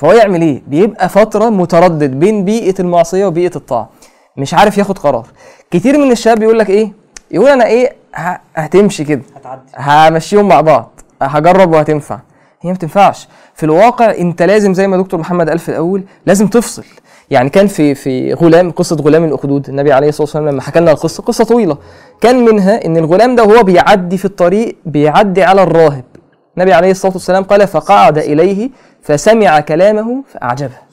فهو يعمل إيه؟ بيبقى فترة متردد بين بيئة المعصية وبيئة الطاعة. مش عارف ياخد قرار. كتير من الشباب يقول لك إيه؟ يقول أنا إيه؟ هتمشي كده. همشيهم مع بعض. هجرب وهتنفع. هي ما بتنفعش. في الواقع أنت لازم زي ما دكتور محمد قال في الأول لازم تفصل. يعني كان في في غلام قصة غلام الأخدود النبي عليه الصلاة والسلام لما حكى لنا القصة قصة طويلة. كان منها إن الغلام ده وهو بيعدي في الطريق بيعدي على الراهب. النبي عليه الصلاة والسلام قال فقعد إليه فسمع كلامه فأعجبه.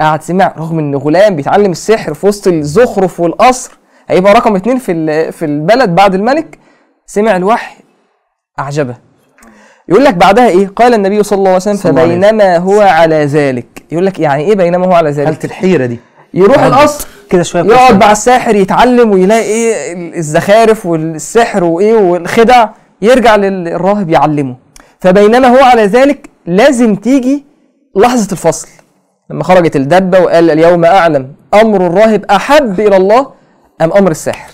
قعد سمع رغم إن غلام بيتعلم السحر في وسط الزخرف والقصر هيبقى رقم اتنين في في البلد بعد الملك. سمع الوحي أعجبه. يقول لك بعدها إيه؟ قال النبي صلى الله عليه وسلم فبينما هو على ذلك. يقول لك يعني إيه بينما هو على حالة ذلك الحيرة دي. يروح القصر كده شوية يقعد. مع الساحر يتعلم ويلاقي إيه الزخارف والسحر وإيه والخدع يرجع للراهب يعلمه. فبينما هو على ذلك لازم تيجي لحظة الفصل. لما خرجت الدبة وقال اليوم أعلم أمر الراهب أحب إلى الله أم أمر الساحر.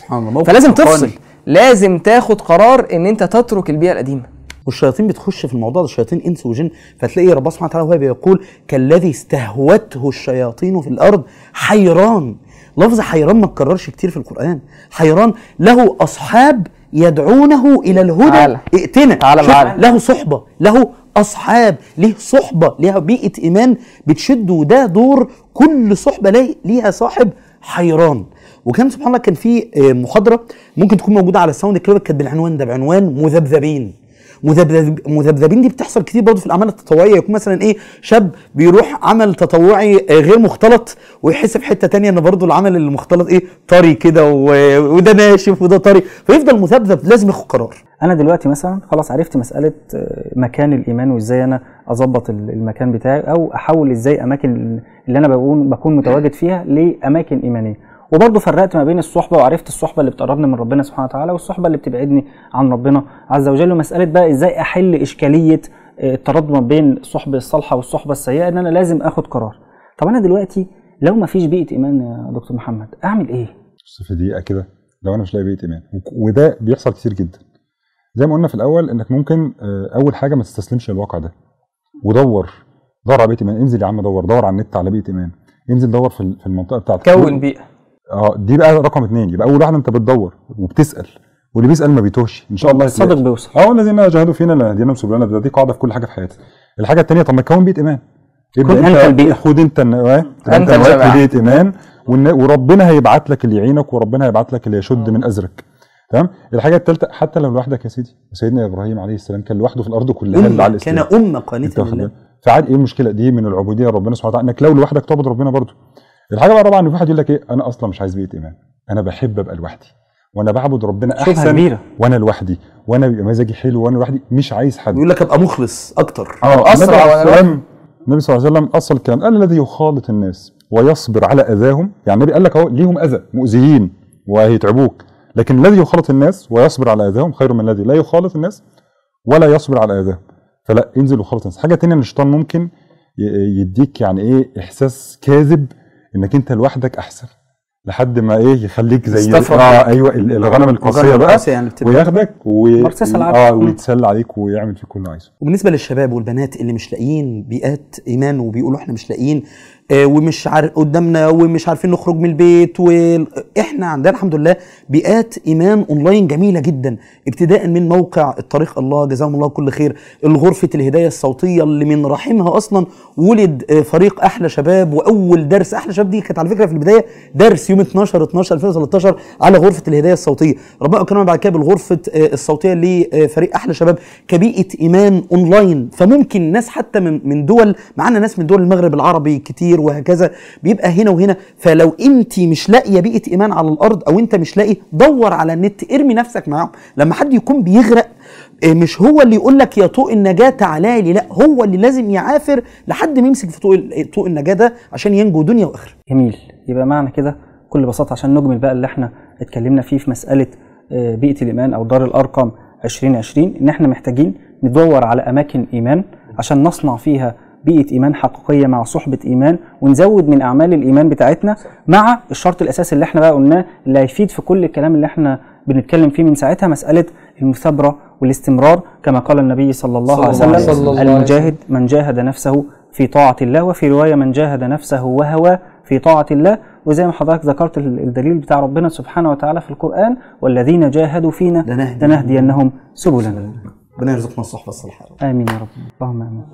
فلازم. تفصل. لازم تاخد قرار إن أنت تترك البيئة القديمة. والشياطين بتخش في الموضوع ده الشياطين إنس وجن فتلاقي ربنا سبحانه وتعالى وهو بيقول كالذي استهوته الشياطين في الأرض حيران. لفظ حيران ما اتكررش كتير في القرآن. حيران له أصحاب يدعونه إلى الهدى. تعالى. ائتنا. تعالى. له صحبة له أصحاب ليه صحبة ليها بيئه إيمان بتشد وده دور كل صحبة لي- ليها صاحب حيران. وكان سبحان الله كان في آه، محاضره ممكن تكون موجودة على الساوند كلاب كانت بالعنوان ده بعنوان مذبذبين. مذبذب مذبذبين دي بتحصل كتير برضه في الأعمال التطوعية. يكون مثلا إيه شاب بيروح عمل تطوعي آه، غير مختلط ويحس في حتة تانية إن برضه العمل المختلط إيه طري كده وده ناشف وده طري. فيفضل مذبذب لازم ياخد قرار. أنا دلوقتي مثلا خلاص عرفت مسألة آه، مكان الإيمان وإزاي أنا أظبط ال- المكان بتاعي أو أحول إزاي أماكن اللي أنا بكون بكون متواجد فيها لأماكن إيمانية. وبرضه فرقت ما بين الصحبة وعرفت الصحبة اللي بتقربني من ربنا سبحانه وتعالى والصحبة اللي بتبعدني عن ربنا عز وجل. ومسألة بقى إزاي أحل إشكالية آه، التردد ما بين الصحبه الصالحة والصحبة السيئة إن أنا لازم آخد قرار. طب أنا دلوقتي لو ما فيش بيئة إيمان يا دكتور محمد أعمل إيه؟ بص في دقيقة كده. لو أنا مش لاقي بيئة إيمان وده بيحصل كتير جدا. زي ما قلنا في الأول إنك ممكن آه، أول حاجة ما تستسلمش للواقع ده. ودور دور على بيئه إيمان. انزل يا عم دور دور على النت على بيئه إيمان. انزل دور في ال- في المنطقة بتاعتك. كون بيئة. آه دي بقى رقم اثنين يبقى أول واحدة أنت بتدور وبتسأل. واللي بيسأل ما بيتوهش. إن شاء الله الصادق. بيوصل. آه الذين جاهدوا فينا لنهدينهم سبلنا. دي قاعدة في كل حاجة في حياتك الحاجة الثانية طب ما تكون بيئه إيمان. ابدأ كن أنت البيئة. خد أنت النواه أنت الجماعة. بيئه إيمان. وربنا هيبعت لك اللي يعينك وربنا هيبعت لك اللي يشد من أزرك. تمام؟ الحاجة الثالثه حتى لو لوحدك يا سيدي سيدنا إبراهيم عليه السلام كان لوحده في الأرض كلها اللي على كان الإسلام. أنت قانتة واخد لله؟ فعاد إيه المشكلة؟ دي من العبودية لربنا سبحانه وتعالى إنك لو لوحدك تعبد ربنا برضه. الحاجة بقى طبعا إن في واحد يقول لك إيه؟ أنا أصلا مش عايز بيئه إيمان. أنا بحب أبقى لوحدي. وأنا بعبد ربنا أحسن كبيرة. وأنا لوحدي. وأنا بيبقى مزاجي حلو وأنا لوحدي. مش عايز حد. يقول لك أبقى مخلص أكتر. آه السلام- النبي صلى الله عليه وسلم أصل الكلام قال الذي يخالط الناس ويصبر على أذاهم. يعني النبي قال لك أهو ليهم أذى مؤذيين وهيتعبوك. لكن الذي يخالط الناس ويصبر على أذاهم خير من الذي لا يخالط الناس ولا يصبر على اذاهم فلا انزل وخالط الناس حاجة تانية إن الشيطان ممكن يديك يعني إيه إحساس كاذب إنك أنت لوحدك أحسن لحد ما إيه يخليك زي. آه أيوه ال- الغنم القاسيه بقى يعني وياخدك و... آه. ويتسلى عليك ويعمل فيك كل اللي عايزه وبالنسبة للشباب والبنات اللي مش لاقيين بيئات إيمان وبيقولوا إحنا مش لاقيين ومش عارف قدامنا ومش عارفين نخرج من البيت وإحنا عندنا الحمد لله بيئات إيمان اونلاين جميلة جدا. ابتداء من موقع الطريق الله جزاهم الله كل خير. الغرفة الهداية الصوتية اللي من رحمها أصلا ولد آه، فريق أحلى شباب وأول درس أحلى شباب. دي كانت على فكرة في البداية درس يوم 12 12 2013 على غرفة الهداية الصوتية. ربنا اكرمنا بعد كده بالغرفة آه، الصوتية لفريق أحلى شباب. كبيئة إيمان اونلاين فممكن ناس حتى من دول معانا ناس من دول المغرب العربي كتير وهكذا بيبقى هنا وهنا. فلو انت مش لاقية بيئة إيمان على الأرض أو انت مش لاقي دور على النت ارمي نفسك معاهم. لما حد يكون بيغرق آه، مش هو اللي يقول لك يا طوق النجاة تعالى لي لا هو اللي لازم يعافر لحد ما يمسك في طوق طوق النجاة ده عشان ينجو دنيا وآخرة. جميل. يبقى معنى كده بكل بساطة عشان نجمل بقى اللي إحنا اتكلمنا فيه في مسألة آه، بيئة الإيمان أو دار الارقم 2020 إن إحنا محتاجين ندور على أماكن إيمان عشان نصنع فيها بيئة إيمان حقيقية مع صحبة إيمان ونزود من أعمال الإيمان بتاعتنا مع الشرط الأساسي اللي إحنا بقى قلناه اللي هيفيد في كل الكلام اللي إحنا بنتكلم فيه من ساعتها مسألة المثابرة والاستمرار كما قال النبي صلى الله عليه صلى الله وسلم وسلم. المجاهد من جاهد نفسه في طاعة الله وفي رواية من جاهد نفسه وهوى في طاعة الله. وزي ما حضرتك ذكرت ال- الدليل بتاع ربنا سبحانه وتعالى في القرآن والذين جاهدوا فينا لنهدي- لنهدينهم سبلنا. ربنا يرزقنا الصحبة الصالحة آمين يا رب. اللهم آمين.